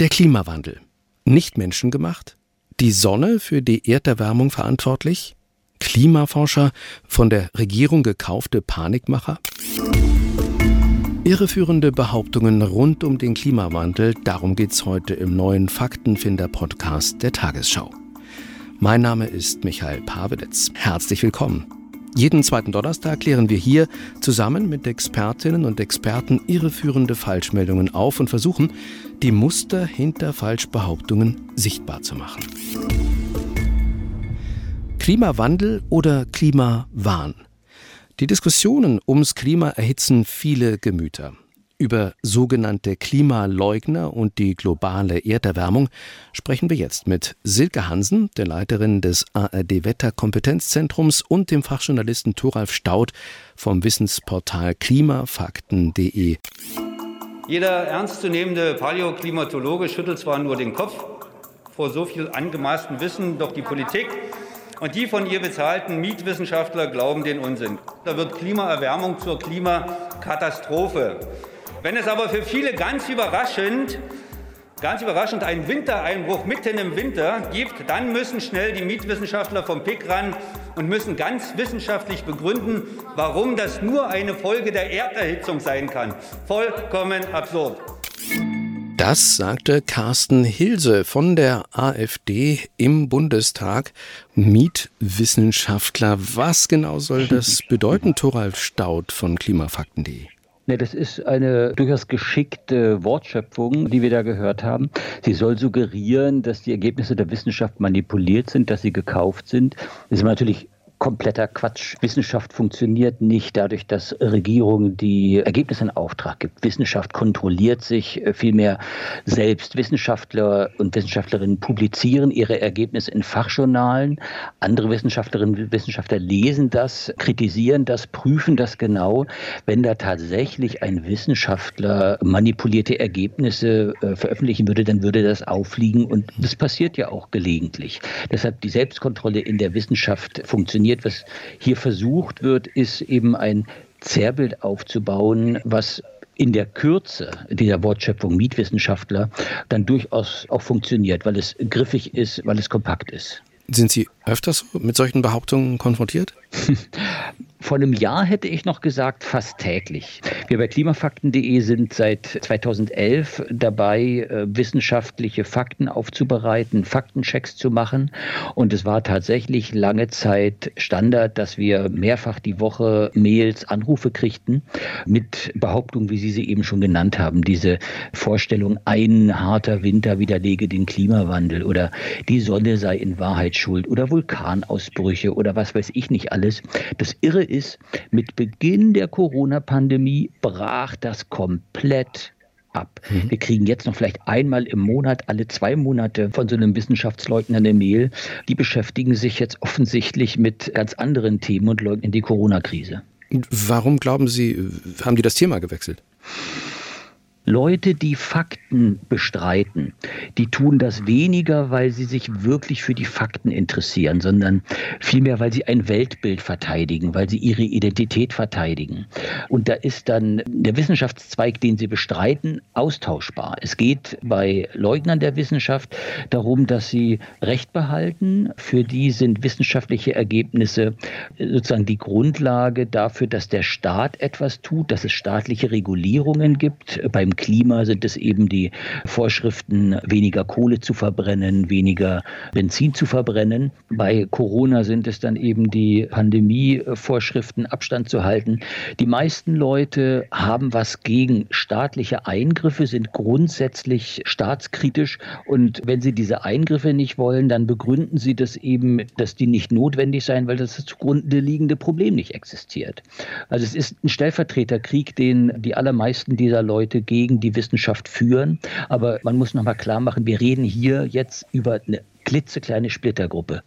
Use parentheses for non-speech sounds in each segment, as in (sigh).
Der Klimawandel. Nicht menschengemacht? Die Sonne für die Erderwärmung verantwortlich? Klimaforscher von der Regierung gekaufte Panikmacher? Irreführende Behauptungen rund um den Klimawandel, darum geht's heute im neuen Faktenfinder-Podcast der Tagesschau. Mein Name ist Michael Pavedetz. Herzlich willkommen. Jeden zweiten Donnerstag klären wir hier zusammen mit Expertinnen und Experten irreführende Falschmeldungen auf und versuchen, die Muster hinter Falschbehauptungen sichtbar zu machen. Klimawandel oder Klimawahn? Die Diskussionen ums Klima erhitzen viele Gemüter. Über sogenannte Klimaleugner und die globale Erderwärmung sprechen wir jetzt mit Silke Hansen, der Leiterin des ARD Wetterkompetenzzentrums und dem Fachjournalisten Thoralf Staud vom Wissensportal klimafakten.de. Jeder ernstzunehmende Paläoklimatologe schüttelt zwar nur den Kopf vor so viel angemaßtem Wissen, doch die Politik und die von ihr bezahlten Mietwissenschaftler glauben den Unsinn. Da wird Klimaerwärmung zur Klimakatastrophe. Wenn es aber für viele ganz überraschend, ganz überraschend einen Wintereinbruch mitten im Winter gibt, dann müssen schnell die Mietwissenschaftler vom PIK ran und müssen ganz wissenschaftlich begründen, warum das nur eine Folge der Erderhitzung sein kann. Vollkommen absurd. Das sagte Carsten Hilse von der AfD im Bundestag. Mietwissenschaftler. Was genau soll das bedeuten, Thoralf Staud von klimafakten.de? Ne, das ist eine durchaus geschickte Wortschöpfung, die wir da gehört haben. Sie soll suggerieren, dass die Ergebnisse der Wissenschaft manipuliert sind, dass sie gekauft sind. Das ist natürlich kompletter Quatsch. Wissenschaft funktioniert nicht dadurch, dass Regierung die Ergebnisse in Auftrag gibt. Wissenschaft kontrolliert sich vielmehr selbst. Wissenschaftler und Wissenschaftlerinnen publizieren ihre Ergebnisse in Fachjournalen. Andere Wissenschaftlerinnen und Wissenschaftler lesen das, kritisieren das, prüfen das genau. Wenn da tatsächlich ein Wissenschaftler manipulierte Ergebnisse äh, veröffentlichen würde, dann würde das auffliegen und das passiert ja auch gelegentlich. Deshalb die Selbstkontrolle in der Wissenschaft funktioniert funktioniert. Was hier versucht wird, ist eben ein Zerrbild aufzubauen, was in der Kürze dieser Wortschöpfung Mietwissenschaftler dann durchaus auch funktioniert, weil es griffig ist, weil es kompakt ist. Sind Sie öfters mit solchen Behauptungen konfrontiert? (laughs) Vor einem Jahr hätte ich noch gesagt, fast täglich. Wir bei klimafakten.de sind seit 2011 dabei, äh, wissenschaftliche Fakten aufzubereiten, Faktenchecks zu machen. Und es war tatsächlich lange Zeit Standard, dass wir mehrfach die Woche Mails, Anrufe kriegten mit Behauptungen, wie Sie sie eben schon genannt haben. Diese Vorstellung, ein harter Winter widerlege den Klimawandel oder die Sonne sei in Wahrheit schuld oder Vulkanausbrüche oder was weiß ich nicht alles. Das Irre ist, mit Beginn der Corona-Pandemie brach das komplett ab. Mhm. Wir kriegen jetzt noch vielleicht einmal im Monat, alle zwei Monate von so einem Wissenschaftsleugner eine Mail. Die beschäftigen sich jetzt offensichtlich mit ganz anderen Themen und leugnen die Corona-Krise. Warum glauben Sie, haben die das Thema gewechselt? Leute, die Fakten bestreiten, die tun das weniger, weil sie sich wirklich für die Fakten interessieren, sondern vielmehr, weil sie ein Weltbild verteidigen, weil sie ihre Identität verteidigen. Und da ist dann der Wissenschaftszweig, den sie bestreiten, austauschbar. Es geht bei Leugnern der Wissenschaft darum, dass sie Recht behalten. Für die sind wissenschaftliche Ergebnisse sozusagen die Grundlage dafür, dass der Staat etwas tut, dass es staatliche Regulierungen gibt. Beim Klima sind es eben die Vorschriften, weniger Kohle zu verbrennen, weniger Benzin zu verbrennen. Bei Corona sind es dann eben die Pandemievorschriften, Abstand zu halten. Die meisten Leute haben was gegen staatliche Eingriffe, sind grundsätzlich staatskritisch und wenn sie diese Eingriffe nicht wollen, dann begründen sie das eben, dass die nicht notwendig seien, weil das zugrunde liegende Problem nicht existiert. Also es ist ein Stellvertreterkrieg, den die allermeisten dieser Leute gegen gegen die Wissenschaft führen. Aber man muss nochmal klar machen, wir reden hier jetzt über eine klitzekleine Splittergruppe.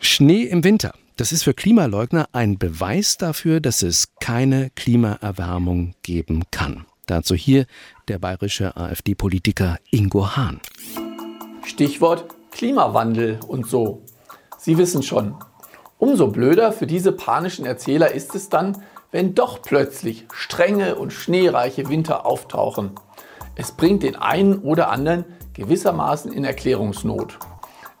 Schnee im Winter. Das ist für Klimaleugner ein Beweis dafür, dass es keine Klimaerwärmung geben kann. Dazu hier der bayerische AfD-Politiker Ingo Hahn. Stichwort Klimawandel und so. Sie wissen schon. Umso blöder für diese panischen Erzähler ist es dann, wenn doch plötzlich strenge und schneereiche Winter auftauchen. Es bringt den einen oder anderen gewissermaßen in Erklärungsnot.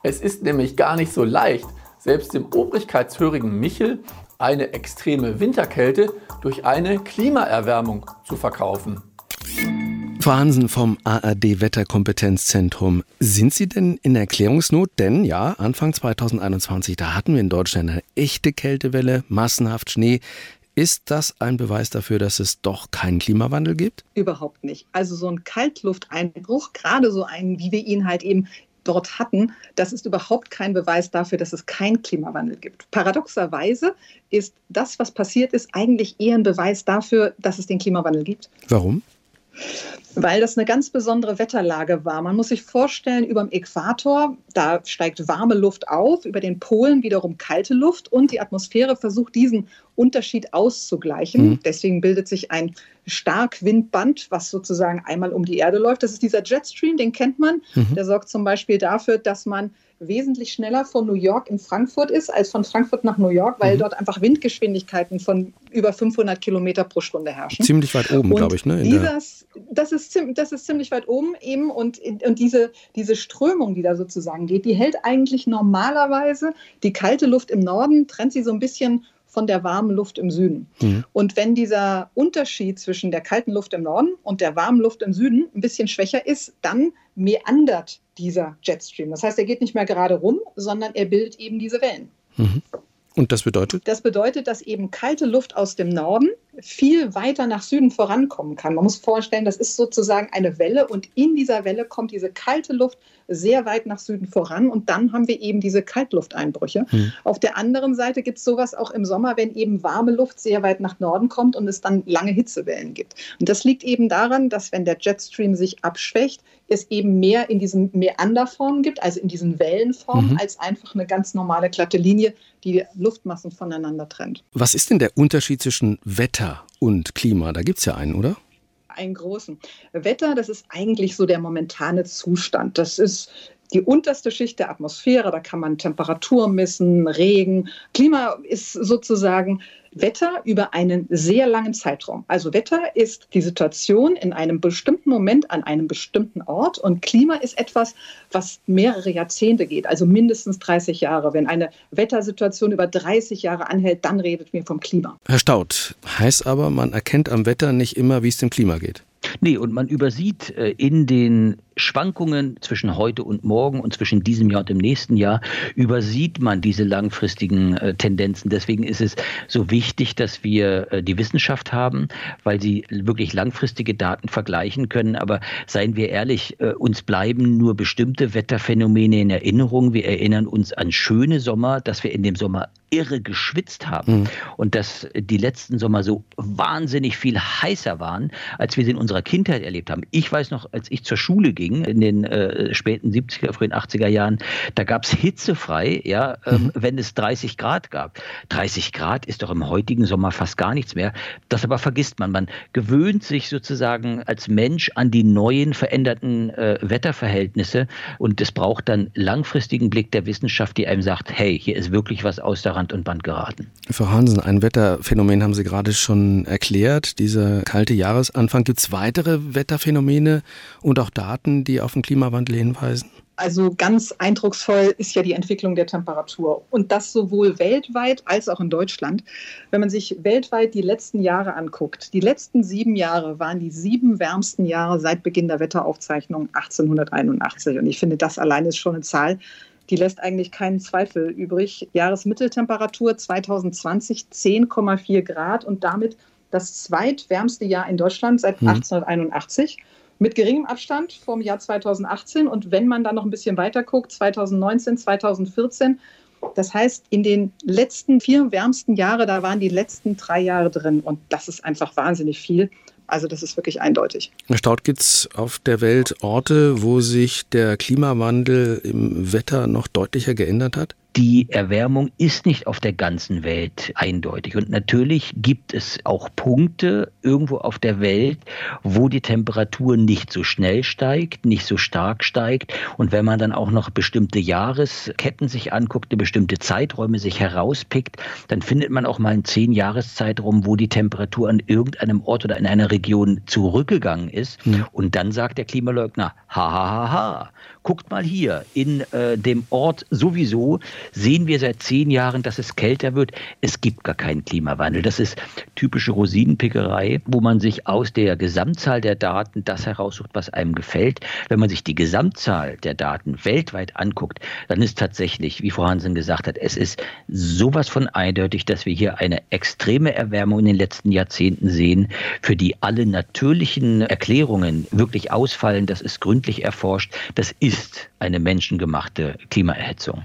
Es ist nämlich gar nicht so leicht, selbst dem obrigkeitshörigen Michel eine extreme Winterkälte durch eine Klimaerwärmung zu verkaufen. Frau Hansen vom ARD Wetterkompetenzzentrum. Sind Sie denn in Erklärungsnot? Denn ja, Anfang 2021, da hatten wir in Deutschland eine echte Kältewelle, massenhaft Schnee. Ist das ein Beweis dafür, dass es doch keinen Klimawandel gibt? Überhaupt nicht. Also so ein Kaltlufteinbruch, gerade so einen, wie wir ihn halt eben dort hatten, das ist überhaupt kein Beweis dafür, dass es keinen Klimawandel gibt. Paradoxerweise ist das, was passiert ist, eigentlich eher ein Beweis dafür, dass es den Klimawandel gibt. Warum? Weil das eine ganz besondere Wetterlage war. Man muss sich vorstellen, über dem Äquator, da steigt warme Luft auf, über den Polen wiederum kalte Luft und die Atmosphäre versucht diesen Unterschied auszugleichen. Mhm. Deswegen bildet sich ein Starkwindband, was sozusagen einmal um die Erde läuft. Das ist dieser Jetstream, den kennt man. Mhm. Der sorgt zum Beispiel dafür, dass man wesentlich schneller von New York in Frankfurt ist als von Frankfurt nach New York, weil mhm. dort einfach Windgeschwindigkeiten von über 500 Kilometer pro Stunde herrschen. Ziemlich weit oben, glaube ich. Ne? Dieses, das, ist, das ist ziemlich weit oben eben und, und diese, diese Strömung, die da sozusagen geht, die hält eigentlich normalerweise die kalte Luft im Norden, trennt sie so ein bisschen von der warmen Luft im Süden. Mhm. Und wenn dieser Unterschied zwischen der kalten Luft im Norden und der warmen Luft im Süden ein bisschen schwächer ist, dann meandert dieser Jetstream. Das heißt, er geht nicht mehr gerade rum, sondern er bildet eben diese Wellen. Mhm. Und das bedeutet? Das bedeutet, dass eben kalte Luft aus dem Norden viel weiter nach Süden vorankommen kann. Man muss vorstellen, das ist sozusagen eine Welle und in dieser Welle kommt diese kalte Luft sehr weit nach Süden voran und dann haben wir eben diese Kaltlufteinbrüche. Mhm. Auf der anderen Seite gibt es sowas auch im Sommer, wenn eben warme Luft sehr weit nach Norden kommt und es dann lange Hitzewellen gibt. Und das liegt eben daran, dass wenn der Jetstream sich abschwächt, es eben mehr in diesen Meanderformen gibt, also in diesen Wellenformen, mhm. als einfach eine ganz normale glatte Linie, die Luftmassen voneinander trennt. Was ist denn der Unterschied zwischen Wetter und Klima? Da gibt es ja einen, oder? Einen großen. Wetter, das ist eigentlich so der momentane Zustand. Das ist die unterste Schicht der Atmosphäre, da kann man Temperatur messen, Regen. Klima ist sozusagen Wetter über einen sehr langen Zeitraum. Also Wetter ist die Situation in einem bestimmten Moment an einem bestimmten Ort und Klima ist etwas, was mehrere Jahrzehnte geht, also mindestens 30 Jahre. Wenn eine Wettersituation über 30 Jahre anhält, dann redet man vom Klima. Herr Staud, heißt aber, man erkennt am Wetter nicht immer, wie es dem Klima geht. Nee, und man übersieht äh, in den Schwankungen zwischen heute und morgen und zwischen diesem Jahr und dem nächsten Jahr übersieht man diese langfristigen äh, Tendenzen. Deswegen ist es so wichtig, dass wir äh, die Wissenschaft haben, weil sie wirklich langfristige Daten vergleichen können. Aber seien wir ehrlich, uns bleiben nur bestimmte Wetterphänomene in Erinnerung. Wir erinnern uns an schöne Sommer, dass wir in dem Sommer irre geschwitzt haben mhm. und dass die letzten Sommer so wahnsinnig viel heißer waren, als wir sie in unserer Kindheit erlebt haben. Ich weiß noch, als ich zur Schule ging in den äh, späten 70er, frühen 80er Jahren, da gab es hitzefrei, ja, ähm, mhm. wenn es 30 Grad gab. 30 Grad ist doch im heutigen Sommer fast gar nichts mehr. Das aber vergisst man. Man gewöhnt sich sozusagen als Mensch an die neuen veränderten äh, Wetterverhältnisse und es braucht dann langfristigen Blick der Wissenschaft, die einem sagt, hey, hier ist wirklich was aus der Rand und Band geraten. Frau Hansen, ein Wetterphänomen haben Sie gerade schon erklärt. Dieser kalte Jahresanfang. Gibt es weitere Wetterphänomene und auch Daten, die auf den Klimawandel hinweisen? Also ganz eindrucksvoll ist ja die Entwicklung der Temperatur und das sowohl weltweit als auch in Deutschland. Wenn man sich weltweit die letzten Jahre anguckt, die letzten sieben Jahre waren die sieben wärmsten Jahre seit Beginn der Wetteraufzeichnung 1881 und ich finde, das allein ist schon eine Zahl, die lässt eigentlich keinen Zweifel übrig. Jahresmitteltemperatur 2020 10,4 Grad und damit das zweitwärmste Jahr in Deutschland seit mhm. 1881 mit geringem Abstand vom Jahr 2018. Und wenn man dann noch ein bisschen weiter guckt, 2019, 2014, das heißt, in den letzten vier wärmsten Jahren, da waren die letzten drei Jahre drin. Und das ist einfach wahnsinnig viel. Also das ist wirklich eindeutig. Herr Staud, gibt es auf der Welt Orte, wo sich der Klimawandel im Wetter noch deutlicher geändert hat? Die Erwärmung ist nicht auf der ganzen Welt eindeutig. Und natürlich gibt es auch Punkte irgendwo auf der Welt, wo die Temperatur nicht so schnell steigt, nicht so stark steigt. Und wenn man dann auch noch bestimmte Jahresketten sich anguckt, bestimmte Zeiträume sich herauspickt, dann findet man auch mal einen zehn Jahreszeitraum, wo die Temperatur an irgendeinem Ort oder in einer Region zurückgegangen ist. Mhm. Und dann sagt der Klimaleugner, ha, ha, ha, ha. Guckt mal hier, in äh, dem Ort sowieso sehen wir seit zehn Jahren, dass es kälter wird. Es gibt gar keinen Klimawandel. Das ist typische Rosinenpickerei, wo man sich aus der Gesamtzahl der Daten das heraussucht, was einem gefällt. Wenn man sich die Gesamtzahl der Daten weltweit anguckt, dann ist tatsächlich, wie Frau Hansen gesagt hat, es ist sowas von eindeutig, dass wir hier eine extreme Erwärmung in den letzten Jahrzehnten sehen, für die alle natürlichen Erklärungen wirklich ausfallen. Das ist gründlich erforscht. Das ist ist eine menschengemachte Klimaerhitzung.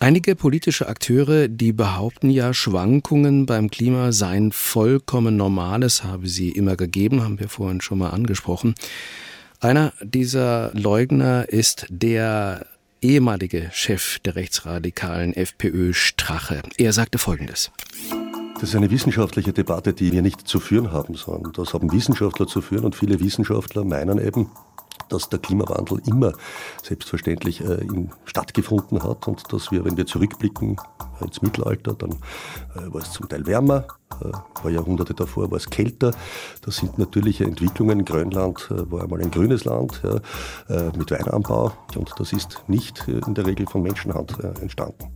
Einige politische Akteure, die behaupten ja, Schwankungen beim Klima seien vollkommen normal. Es habe sie immer gegeben, haben wir vorhin schon mal angesprochen. Einer dieser Leugner ist der ehemalige Chef der rechtsradikalen FPÖ Strache. Er sagte Folgendes. Das ist eine wissenschaftliche Debatte, die wir nicht zu führen haben, sondern das haben Wissenschaftler zu führen und viele Wissenschaftler meinen eben, dass der Klimawandel immer selbstverständlich äh, stattgefunden hat und dass wir, wenn wir zurückblicken ins Mittelalter, dann äh, war es zum Teil wärmer, äh, ein paar Jahrhunderte davor war es kälter. Das sind natürliche Entwicklungen. Grönland äh, war einmal ein grünes Land ja, äh, mit Weinanbau und das ist nicht äh, in der Regel von Menschenhand entstanden.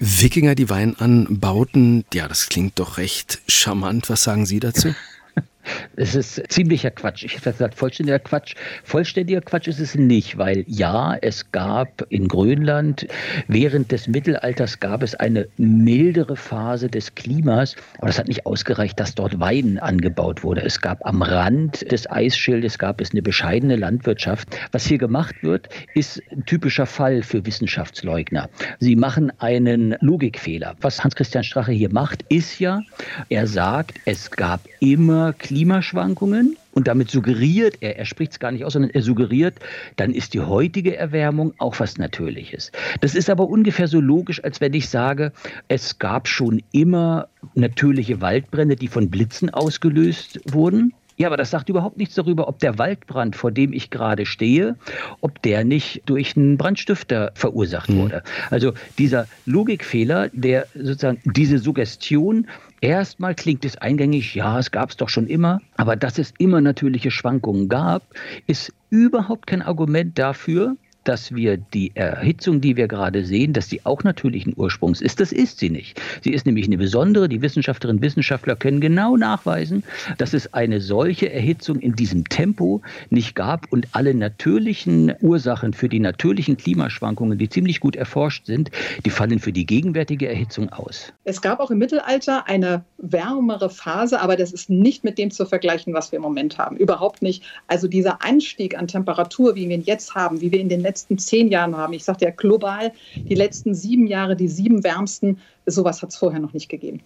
Wikinger, die Wein anbauten, ja, das klingt doch recht charmant. Was sagen Sie dazu? (laughs) Es ist ziemlicher Quatsch. Ich hätte gesagt, vollständiger Quatsch. Vollständiger Quatsch ist es nicht, weil ja, es gab in Grönland während des Mittelalters gab es eine mildere Phase des Klimas, aber das hat nicht ausgereicht, dass dort Wein angebaut wurde. Es gab am Rand des Eisschildes gab es eine bescheidene Landwirtschaft. Was hier gemacht wird, ist ein typischer Fall für Wissenschaftsleugner. Sie machen einen Logikfehler. Was Hans-Christian Strache hier macht, ist ja, er sagt, es gab immer Klima Klimaschwankungen und damit suggeriert er, er spricht es gar nicht aus, sondern er suggeriert, dann ist die heutige Erwärmung auch was Natürliches. Das ist aber ungefähr so logisch, als wenn ich sage, es gab schon immer natürliche Waldbrände, die von Blitzen ausgelöst wurden. Ja, aber das sagt überhaupt nichts darüber, ob der Waldbrand, vor dem ich gerade stehe, ob der nicht durch einen Brandstifter verursacht mhm. wurde. Also dieser Logikfehler, der sozusagen diese Suggestion Erstmal klingt es eingängig, ja, es gab es doch schon immer, aber dass es immer natürliche Schwankungen gab, ist überhaupt kein Argument dafür, dass wir die Erhitzung, die wir gerade sehen, dass sie auch natürlichen Ursprungs ist. Das ist sie nicht. Sie ist nämlich eine besondere. Die Wissenschaftlerinnen und Wissenschaftler können genau nachweisen, dass es eine solche Erhitzung in diesem Tempo nicht gab und alle natürlichen Ursachen für die natürlichen Klimaschwankungen, die ziemlich gut erforscht sind, die fallen für die gegenwärtige Erhitzung aus. Es gab auch im Mittelalter eine wärmere Phase, aber das ist nicht mit dem zu vergleichen, was wir im Moment haben. Überhaupt nicht. Also dieser Anstieg an Temperatur, wie wir ihn jetzt haben, wie wir in den letzten letzten zehn Jahren haben. Ich sagte ja global, die letzten sieben Jahre, die sieben wärmsten. Sowas hat es vorher noch nicht gegeben.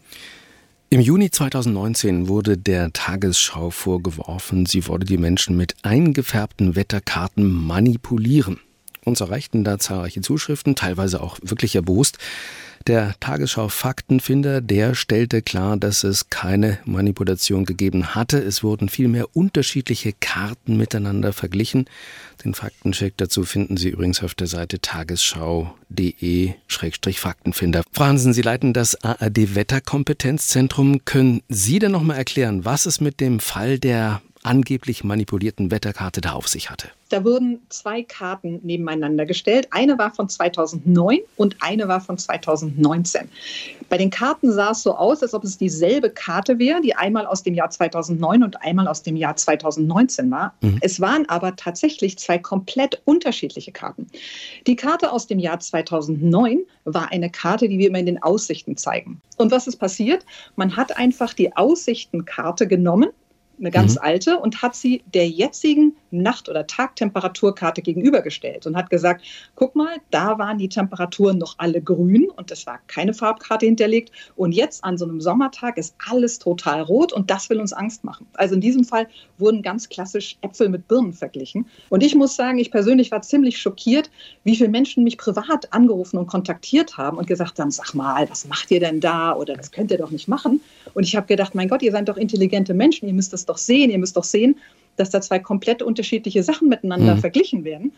Im Juni 2019 wurde der Tagesschau vorgeworfen, sie wolle die Menschen mit eingefärbten Wetterkarten manipulieren. Uns erreichten da zahlreiche Zuschriften, teilweise auch wirklich erbost. Der Tagesschau Faktenfinder, der stellte klar, dass es keine Manipulation gegeben hatte. Es wurden vielmehr unterschiedliche Karten miteinander verglichen. Den Faktencheck dazu finden Sie übrigens auf der Seite tagesschau.de-faktenfinder. Fransen, Sie leiten das ARD Wetterkompetenzzentrum. Können Sie denn noch mal erklären, was es mit dem Fall der angeblich manipulierten Wetterkarte da auf sich hatte? Da wurden zwei Karten nebeneinander gestellt. Eine war von 2009 und eine war von 2019. Bei den Karten sah es so aus, als ob es dieselbe Karte wäre, die einmal aus dem Jahr 2009 und einmal aus dem Jahr 2019 war. Mhm. Es waren aber tatsächlich zwei komplett unterschiedliche Karten. Die Karte aus dem Jahr 2009 war eine Karte, die wir immer in den Aussichten zeigen. Und was ist passiert? Man hat einfach die Aussichtenkarte genommen eine ganz mhm. alte, und hat sie der jetzigen Nacht- oder Tagtemperaturkarte gegenübergestellt und hat gesagt, guck mal, da waren die Temperaturen noch alle grün und es war keine Farbkarte hinterlegt. Und jetzt an so einem Sommertag ist alles total rot und das will uns Angst machen. Also in diesem Fall wurden ganz klassisch Äpfel mit Birnen verglichen. Und ich muss sagen, ich persönlich war ziemlich schockiert, wie viele Menschen mich privat angerufen und kontaktiert haben und gesagt haben, sag mal, was macht ihr denn da oder das könnt ihr doch nicht machen. Und ich habe gedacht, mein Gott, ihr seid doch intelligente Menschen, ihr müsst das doch sehen, ihr müsst doch sehen, dass da zwei komplett unterschiedliche Sachen miteinander mhm. verglichen werden.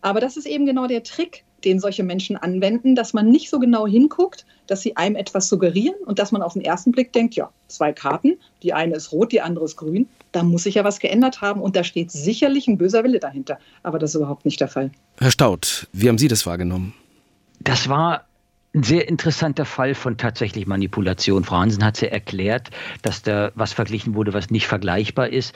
Aber das ist eben genau der Trick, den solche Menschen anwenden, dass man nicht so genau hinguckt, dass sie einem etwas suggerieren und dass man auf den ersten Blick denkt, ja, zwei Karten, die eine ist rot, die andere ist grün, da muss sich ja was geändert haben und da steht sicherlich ein böser Wille dahinter. Aber das ist überhaupt nicht der Fall. Herr Staud, wie haben Sie das wahrgenommen? Das war ein sehr interessanter Fall von tatsächlich Manipulation. Frau Hansen hat es ja erklärt, dass da was verglichen wurde, was nicht vergleichbar ist.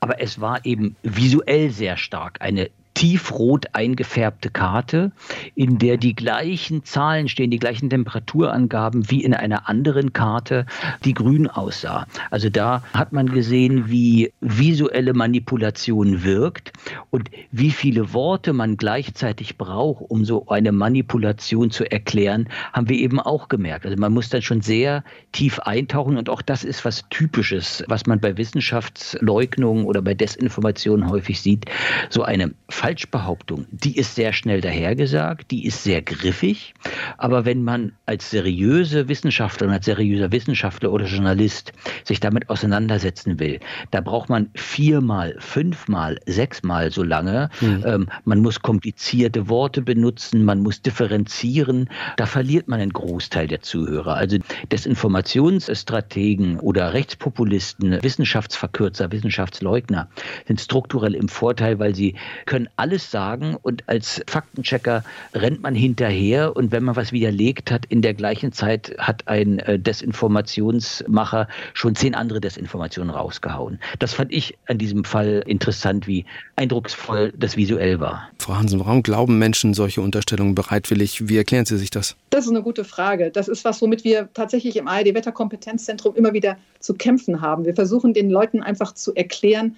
Aber es war eben visuell sehr stark eine tiefrot eingefärbte Karte, in der die gleichen Zahlen stehen, die gleichen Temperaturangaben wie in einer anderen Karte, die grün aussah. Also da hat man gesehen, wie visuelle Manipulation wirkt und wie viele Worte man gleichzeitig braucht, um so eine Manipulation zu erklären, haben wir eben auch gemerkt. Also man muss dann schon sehr tief eintauchen und auch das ist was Typisches, was man bei Wissenschaftsleugnung oder bei Desinformation häufig sieht. So eine Falschbehauptung, die ist sehr schnell dahergesagt, die ist sehr griffig, aber wenn man als seriöse Wissenschaftlerin, als seriöser Wissenschaftler oder Journalist sich damit auseinandersetzen will, da braucht man viermal, fünfmal, sechsmal so lange. Mhm. Ähm, man muss komplizierte Worte benutzen, man muss differenzieren. Da verliert man einen Großteil der Zuhörer. Also Desinformationsstrategen oder Rechtspopulisten, Wissenschaftsverkürzer, Wissenschaftsleugner sind strukturell im Vorteil, weil sie können alles sagen und als Faktenchecker rennt man hinterher und wenn man was widerlegt hat, in der gleichen Zeit hat ein äh, Desinformationsmacher schon zehn andere Desinformationen rausgehauen. Das fand ich an diesem Fall interessant, wie eindrucksvoll das visuell war. Frau Hansen, warum glauben Menschen solche Unterstellungen bereitwillig? Wie erklären Sie sich das? Das ist eine gute Frage. Das ist was, womit wir tatsächlich im ARD Wetterkompetenzzentrum immer wieder zu kämpfen haben. Wir versuchen den Leuten einfach zu erklären,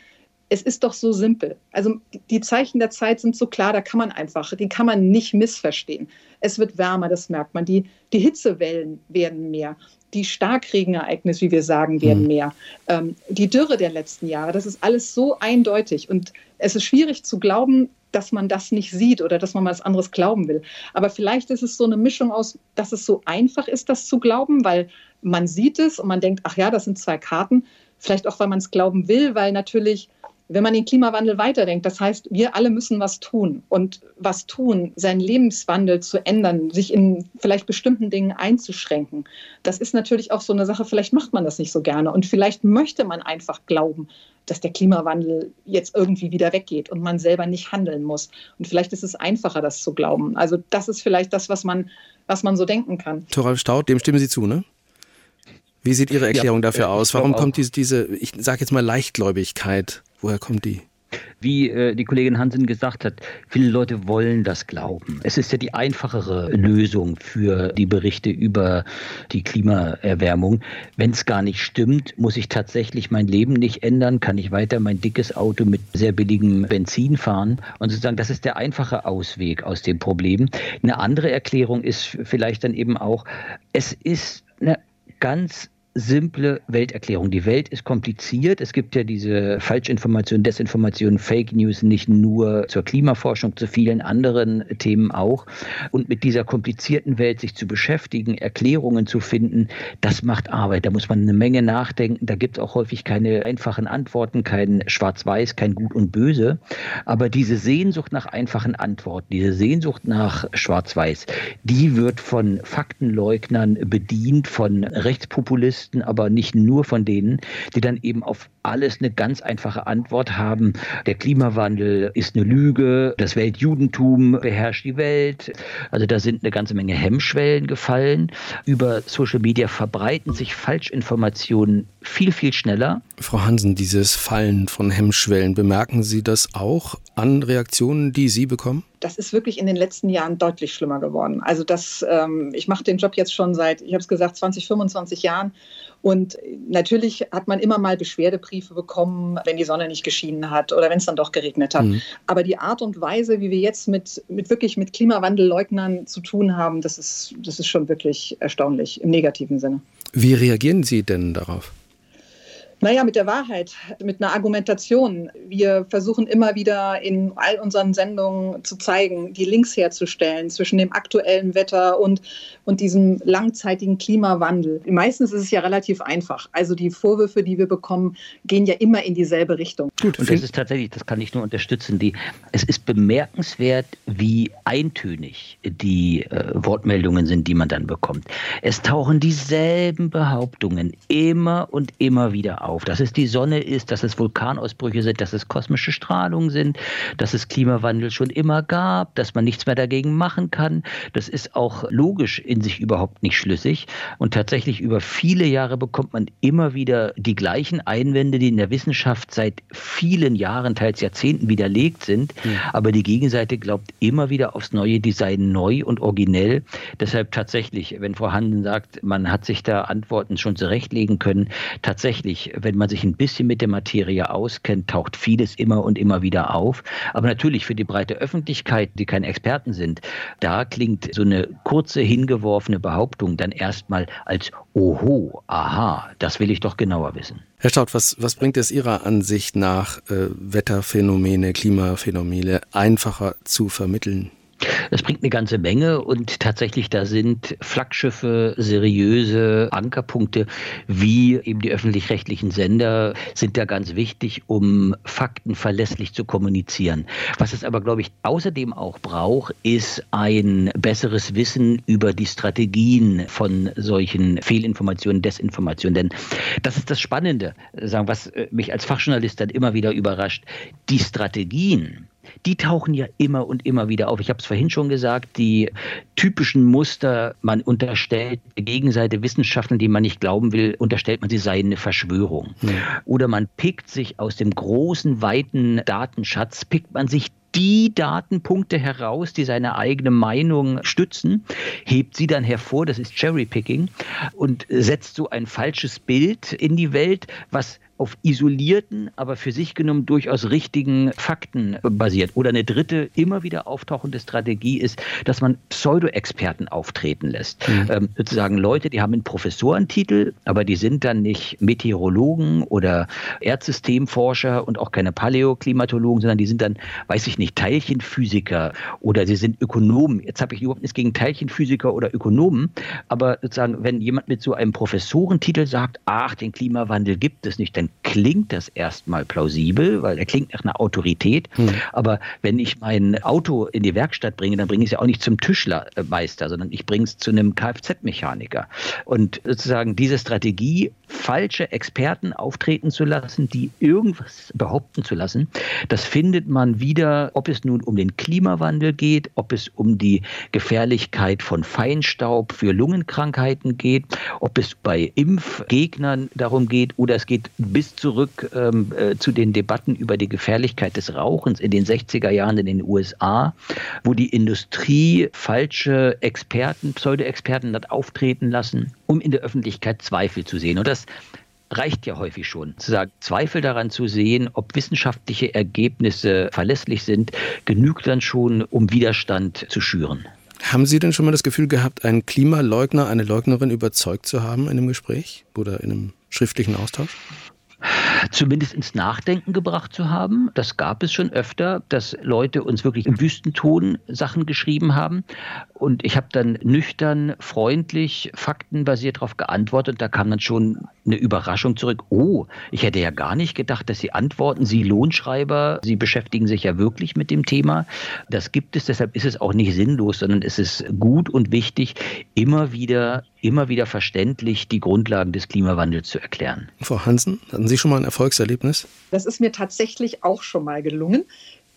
es ist doch so simpel. Also die Zeichen der Zeit sind so klar, da kann man einfach, die kann man nicht missverstehen. Es wird wärmer, das merkt man. Die, die Hitzewellen werden mehr. Die Starkregenereignisse, wie wir sagen, werden mhm. mehr. Ähm, die Dürre der letzten Jahre, das ist alles so eindeutig. Und es ist schwierig zu glauben, dass man das nicht sieht oder dass man was anderes glauben will. Aber vielleicht ist es so eine Mischung aus, dass es so einfach ist, das zu glauben, weil man sieht es und man denkt, ach ja, das sind zwei Karten. Vielleicht auch, weil man es glauben will, weil natürlich wenn man den Klimawandel weiterdenkt, das heißt, wir alle müssen was tun und was tun, seinen Lebenswandel zu ändern, sich in vielleicht bestimmten Dingen einzuschränken. Das ist natürlich auch so eine Sache, vielleicht macht man das nicht so gerne und vielleicht möchte man einfach glauben, dass der Klimawandel jetzt irgendwie wieder weggeht und man selber nicht handeln muss. Und vielleicht ist es einfacher, das zu glauben. Also das ist vielleicht das, was man, was man so denken kann. Thoralf Staud, dem stimmen Sie zu, ne? Wie sieht Ihre Erklärung ja, dafür aus? Warum kommt diese, diese ich sage jetzt mal Leichtgläubigkeit Woher kommt die? Wie äh, die Kollegin Hansen gesagt hat, viele Leute wollen das glauben. Es ist ja die einfachere Lösung für die Berichte über die Klimaerwärmung. Wenn es gar nicht stimmt, muss ich tatsächlich mein Leben nicht ändern, kann ich weiter mein dickes Auto mit sehr billigem Benzin fahren und sozusagen, das ist der einfache Ausweg aus dem Problem. Eine andere Erklärung ist vielleicht dann eben auch, es ist eine ganz simple Welterklärung. Die Welt ist kompliziert. Es gibt ja diese Falschinformation, Desinformation, Fake News nicht nur zur Klimaforschung, zu vielen anderen Themen auch. Und mit dieser komplizierten Welt sich zu beschäftigen, Erklärungen zu finden, das macht Arbeit. Da muss man eine Menge nachdenken. Da gibt es auch häufig keine einfachen Antworten, kein Schwarz-Weiß, kein Gut und Böse. Aber diese Sehnsucht nach einfachen Antworten, diese Sehnsucht nach Schwarz-Weiß, die wird von Faktenleugnern bedient, von Rechtspopulisten, Journalisten, aber nicht nur von denen, die dann eben auf alles eine ganz einfache Antwort haben. Der Klimawandel ist eine Lüge, das Weltjudentum beherrscht die Welt. Also da sind eine ganze Menge Hemmschwellen gefallen. Über Social Media verbreiten sich Falschinformationen viel, viel schneller. Frau Hansen, dieses Fallen von Hemmschwellen, bemerken Sie das auch an Reaktionen, die Sie bekommen? das ist wirklich in den letzten Jahren deutlich schlimmer geworden. Also das, ähm, ich mache den Job jetzt schon seit, ich habe es gesagt, 20, 25 Jahren Und natürlich hat man immer mal Beschwerdebriefe bekommen, wenn die Sonne nicht geschienen hat oder wenn es dann doch geregnet hat. Mhm. Aber die Art und Weise, wie wir jetzt mit, mit wirklich mit Klimawandelleugnern zu tun haben, das ist, das ist schon wirklich erstaunlich im negativen Sinne. Wie reagieren Sie denn darauf? Naja, mit der Wahrheit, mit einer Argumentation. Wir versuchen immer wieder in all unseren Sendungen zu zeigen, die Links herzustellen zwischen dem aktuellen Wetter und, und diesem langzeitigen Klimawandel. Meistens ist es ja relativ einfach. Also die Vorwürfe, die wir bekommen, gehen ja immer in dieselbe Richtung. Gut, und das ist tatsächlich, das kann ich nur unterstützen. Die, es ist bemerkenswert, wie eintönig die äh, Wortmeldungen sind, die man dann bekommt. Es tauchen dieselben Behauptungen immer und immer wieder auf auf, dass es die Sonne ist, dass es Vulkanausbrüche sind, dass es kosmische Strahlung sind, dass es Klimawandel schon immer gab, dass man nichts mehr dagegen machen kann. Das ist auch logisch in sich überhaupt nicht schlüssig. Und tatsächlich über viele Jahre bekommt man immer wieder die gleichen Einwände, die in der Wissenschaft seit vielen Jahren, teils Jahrzehnten widerlegt sind. Mhm. Aber die Gegenseite glaubt immer wieder aufs neue Design neu und originell. Deshalb tatsächlich, wenn Frau Handen sagt, man hat sich da Antworten schon zurechtlegen können, tatsächlich, wenn man sich ein bisschen mit der Materie auskennt, taucht vieles immer und immer wieder auf. Aber natürlich für die breite Öffentlichkeit, die keine Experten sind, da klingt so eine kurze hingeworfene Behauptung dann erstmal als Oho, aha, das will ich doch genauer wissen. Herr Staud, was, was bringt es Ihrer Ansicht nach, äh, Wetterphänomene, Klimaphänomene einfacher zu vermitteln? Es bringt eine ganze Menge und tatsächlich da sind Flaggschiffe, seriöse Ankerpunkte wie eben die öffentlich-rechtlichen Sender sind da ganz wichtig, um Fakten verlässlich zu kommunizieren. Was es aber, glaube ich, außerdem auch braucht, ist ein besseres Wissen über die Strategien von solchen Fehlinformationen, Desinformationen. Denn das ist das Spannende, was mich als Fachjournalist dann immer wieder überrascht. Die Strategien, die tauchen ja immer und immer wieder auf. Ich habe es vorhin schon gesagt, die typischen Muster, man unterstellt der Gegenseite Wissenschaftlern, die man nicht glauben will, unterstellt man, sie seien eine Verschwörung. Ja. Oder man pickt sich aus dem großen, weiten Datenschatz, pickt man sich die Datenpunkte heraus, die seine eigene Meinung stützen, hebt sie dann hervor, das ist Cherrypicking, und setzt so ein falsches Bild in die Welt, was auf isolierten, aber für sich genommen durchaus richtigen Fakten basiert. Oder eine dritte, immer wieder auftauchende Strategie ist, dass man Pseudo-Experten auftreten lässt. Mhm. Ähm, sozusagen Leute, die haben einen Professorentitel, aber die sind dann nicht Meteorologen oder Erdsystemforscher und auch keine Paläoklimatologen, sondern die sind dann, weiß ich nicht, Teilchenphysiker oder sie sind Ökonomen. Jetzt habe ich überhaupt nichts gegen Teilchenphysiker oder Ökonomen, aber sozusagen, wenn jemand mit so einem Professorentitel sagt, ach, den Klimawandel gibt es nicht, dann klingt das erstmal plausibel, weil er klingt nach einer Autorität. Hm. Aber wenn ich mein Auto in die Werkstatt bringe, dann bringe ich es ja auch nicht zum Tischlermeister, sondern ich bringe es zu einem Kfz-Mechaniker. Und sozusagen diese Strategie, falsche Experten auftreten zu lassen, die irgendwas behaupten zu lassen, das findet man wieder, ob es nun um den Klimawandel geht, ob es um die Gefährlichkeit von Feinstaub für Lungenkrankheiten geht, ob es bei Impfgegnern darum geht oder es geht bis zurück ähm, äh, zu den Debatten über die Gefährlichkeit des Rauchens in den 60er Jahren in den USA, wo die Industrie falsche Experten, Pseudo-Experten hat auftreten lassen, um in der Öffentlichkeit Zweifel zu sehen. Und das reicht ja häufig schon. Zu sagen, Zweifel daran zu sehen, ob wissenschaftliche Ergebnisse verlässlich sind, genügt dann schon, um Widerstand zu schüren. Haben Sie denn schon mal das Gefühl gehabt, einen Klimaleugner, eine Leugnerin überzeugt zu haben in einem Gespräch oder in einem schriftlichen Austausch? Zumindest ins Nachdenken gebracht zu haben. Das gab es schon öfter, dass Leute uns wirklich im Wüstenton Sachen geschrieben haben. Und ich habe dann nüchtern, freundlich, faktenbasiert darauf geantwortet. Da kam dann schon eine Überraschung zurück. Oh, ich hätte ja gar nicht gedacht, dass Sie antworten. Sie Lohnschreiber, Sie beschäftigen sich ja wirklich mit dem Thema. Das gibt es, deshalb ist es auch nicht sinnlos, sondern es ist gut und wichtig, immer wieder, immer wieder verständlich die Grundlagen des Klimawandels zu erklären. Frau Hansen, hatten Sie schon mal ein Erfolgserlebnis? Das ist mir tatsächlich auch schon mal gelungen.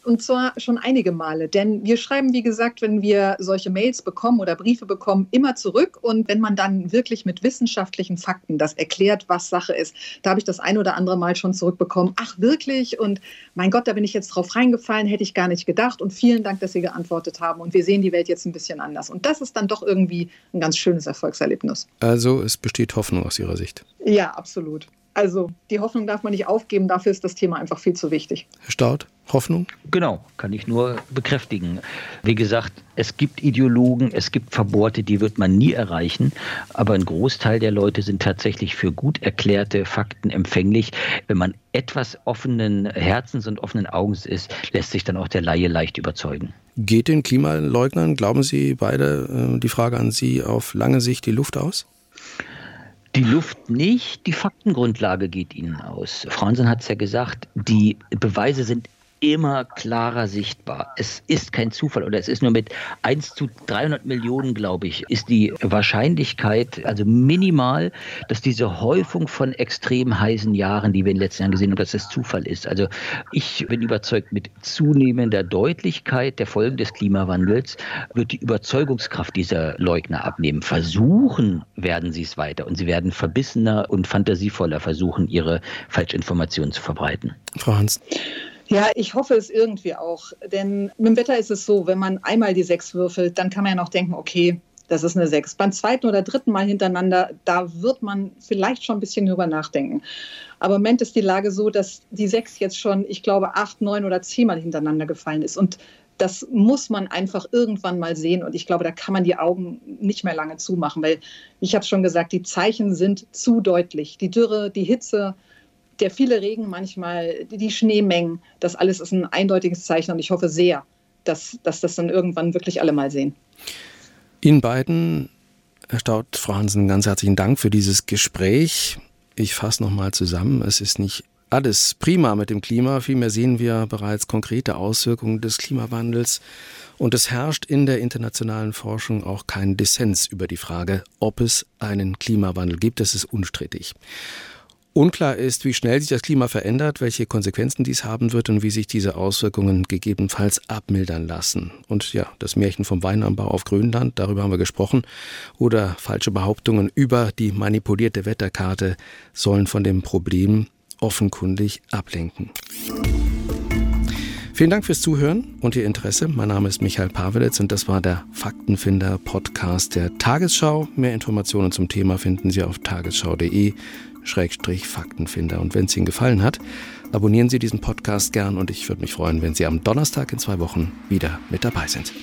Und zwar schon einige Male. Denn wir schreiben, wie gesagt, wenn wir solche Mails bekommen oder Briefe bekommen, immer zurück. Und wenn man dann wirklich mit wissenschaftlichen Fakten das erklärt, was Sache ist, da habe ich das ein oder andere Mal schon zurückbekommen. Ach, wirklich? Und mein Gott, da bin ich jetzt drauf reingefallen, hätte ich gar nicht gedacht. Und vielen Dank, dass Sie geantwortet haben. Und wir sehen die Welt jetzt ein bisschen anders. Und das ist dann doch irgendwie ein ganz schönes Erfolgserlebnis. Also es besteht Hoffnung aus Ihrer Sicht. Ja, absolut. Also die Hoffnung darf man nicht aufgeben, dafür ist das Thema einfach viel zu wichtig. Herr Staud, Hoffnung? Genau, kann ich nur bekräftigen. Wie gesagt, es gibt Ideologen, es gibt Verbohrte, die wird man nie erreichen, aber ein Großteil der Leute sind tatsächlich für gut erklärte Fakten empfänglich. Wenn man etwas offenen Herzens und offenen Augens ist, lässt sich dann auch der Laie leicht überzeugen. Geht den Klimaleugnern, glauben Sie beide, äh, die Frage an Sie, auf lange Sicht die Luft aus? Die Luft nicht, die Faktengrundlage geht ihnen aus. Franzen hat es ja gesagt, die Beweise sind immer klarer sichtbar. Es ist kein Zufall oder es ist nur mit 1 zu 300 Millionen, glaube ich, ist die Wahrscheinlichkeit also minimal, dass diese Häufung von extrem heißen Jahren, die wir in den letzten Jahren gesehen haben, dass das Zufall ist. Also ich bin überzeugt, mit zunehmender Deutlichkeit der Folgen des Klimawandels wird die Überzeugungskraft dieser Leugner abnehmen. Versuchen werden sie es weiter und sie werden verbissener und fantasievoller versuchen, ihre Falschinformationen zu verbreiten. Frau Hans. Ja, ich hoffe es irgendwie auch. Denn mit dem Wetter ist es so, wenn man einmal die sechs würfelt, dann kann man ja noch denken, okay, das ist eine sechs. Beim zweiten oder dritten Mal hintereinander, da wird man vielleicht schon ein bisschen drüber nachdenken. Aber im Moment ist die Lage so, dass die sechs jetzt schon, ich glaube, acht, neun oder zehnmal hintereinander gefallen ist. Und das muss man einfach irgendwann mal sehen. Und ich glaube, da kann man die Augen nicht mehr lange zumachen, weil ich habe schon gesagt, die Zeichen sind zu deutlich. Die Dürre, die Hitze, der viele Regen, manchmal die Schneemengen, das alles ist ein eindeutiges Zeichen und ich hoffe sehr, dass, dass das dann irgendwann wirklich alle mal sehen. Ihnen beiden, Herr Staud, Frau Hansen, ganz herzlichen Dank für dieses Gespräch. Ich fasse nochmal zusammen. Es ist nicht alles prima mit dem Klima. Vielmehr sehen wir bereits konkrete Auswirkungen des Klimawandels. Und es herrscht in der internationalen Forschung auch kein Dissens über die Frage, ob es einen Klimawandel gibt. Das ist unstrittig. Unklar ist, wie schnell sich das Klima verändert, welche Konsequenzen dies haben wird und wie sich diese Auswirkungen gegebenenfalls abmildern lassen. Und ja, das Märchen vom Weinanbau auf Grönland, darüber haben wir gesprochen, oder falsche Behauptungen über die manipulierte Wetterkarte sollen von dem Problem offenkundig ablenken. Vielen Dank fürs Zuhören und Ihr Interesse. Mein Name ist Michael Pawelitz und das war der Faktenfinder Podcast der Tagesschau. Mehr Informationen zum Thema finden Sie auf tagesschau.de Faktenfinder. Und wenn es Ihnen gefallen hat, abonnieren Sie diesen Podcast gern und ich würde mich freuen, wenn Sie am Donnerstag in zwei Wochen wieder mit dabei sind.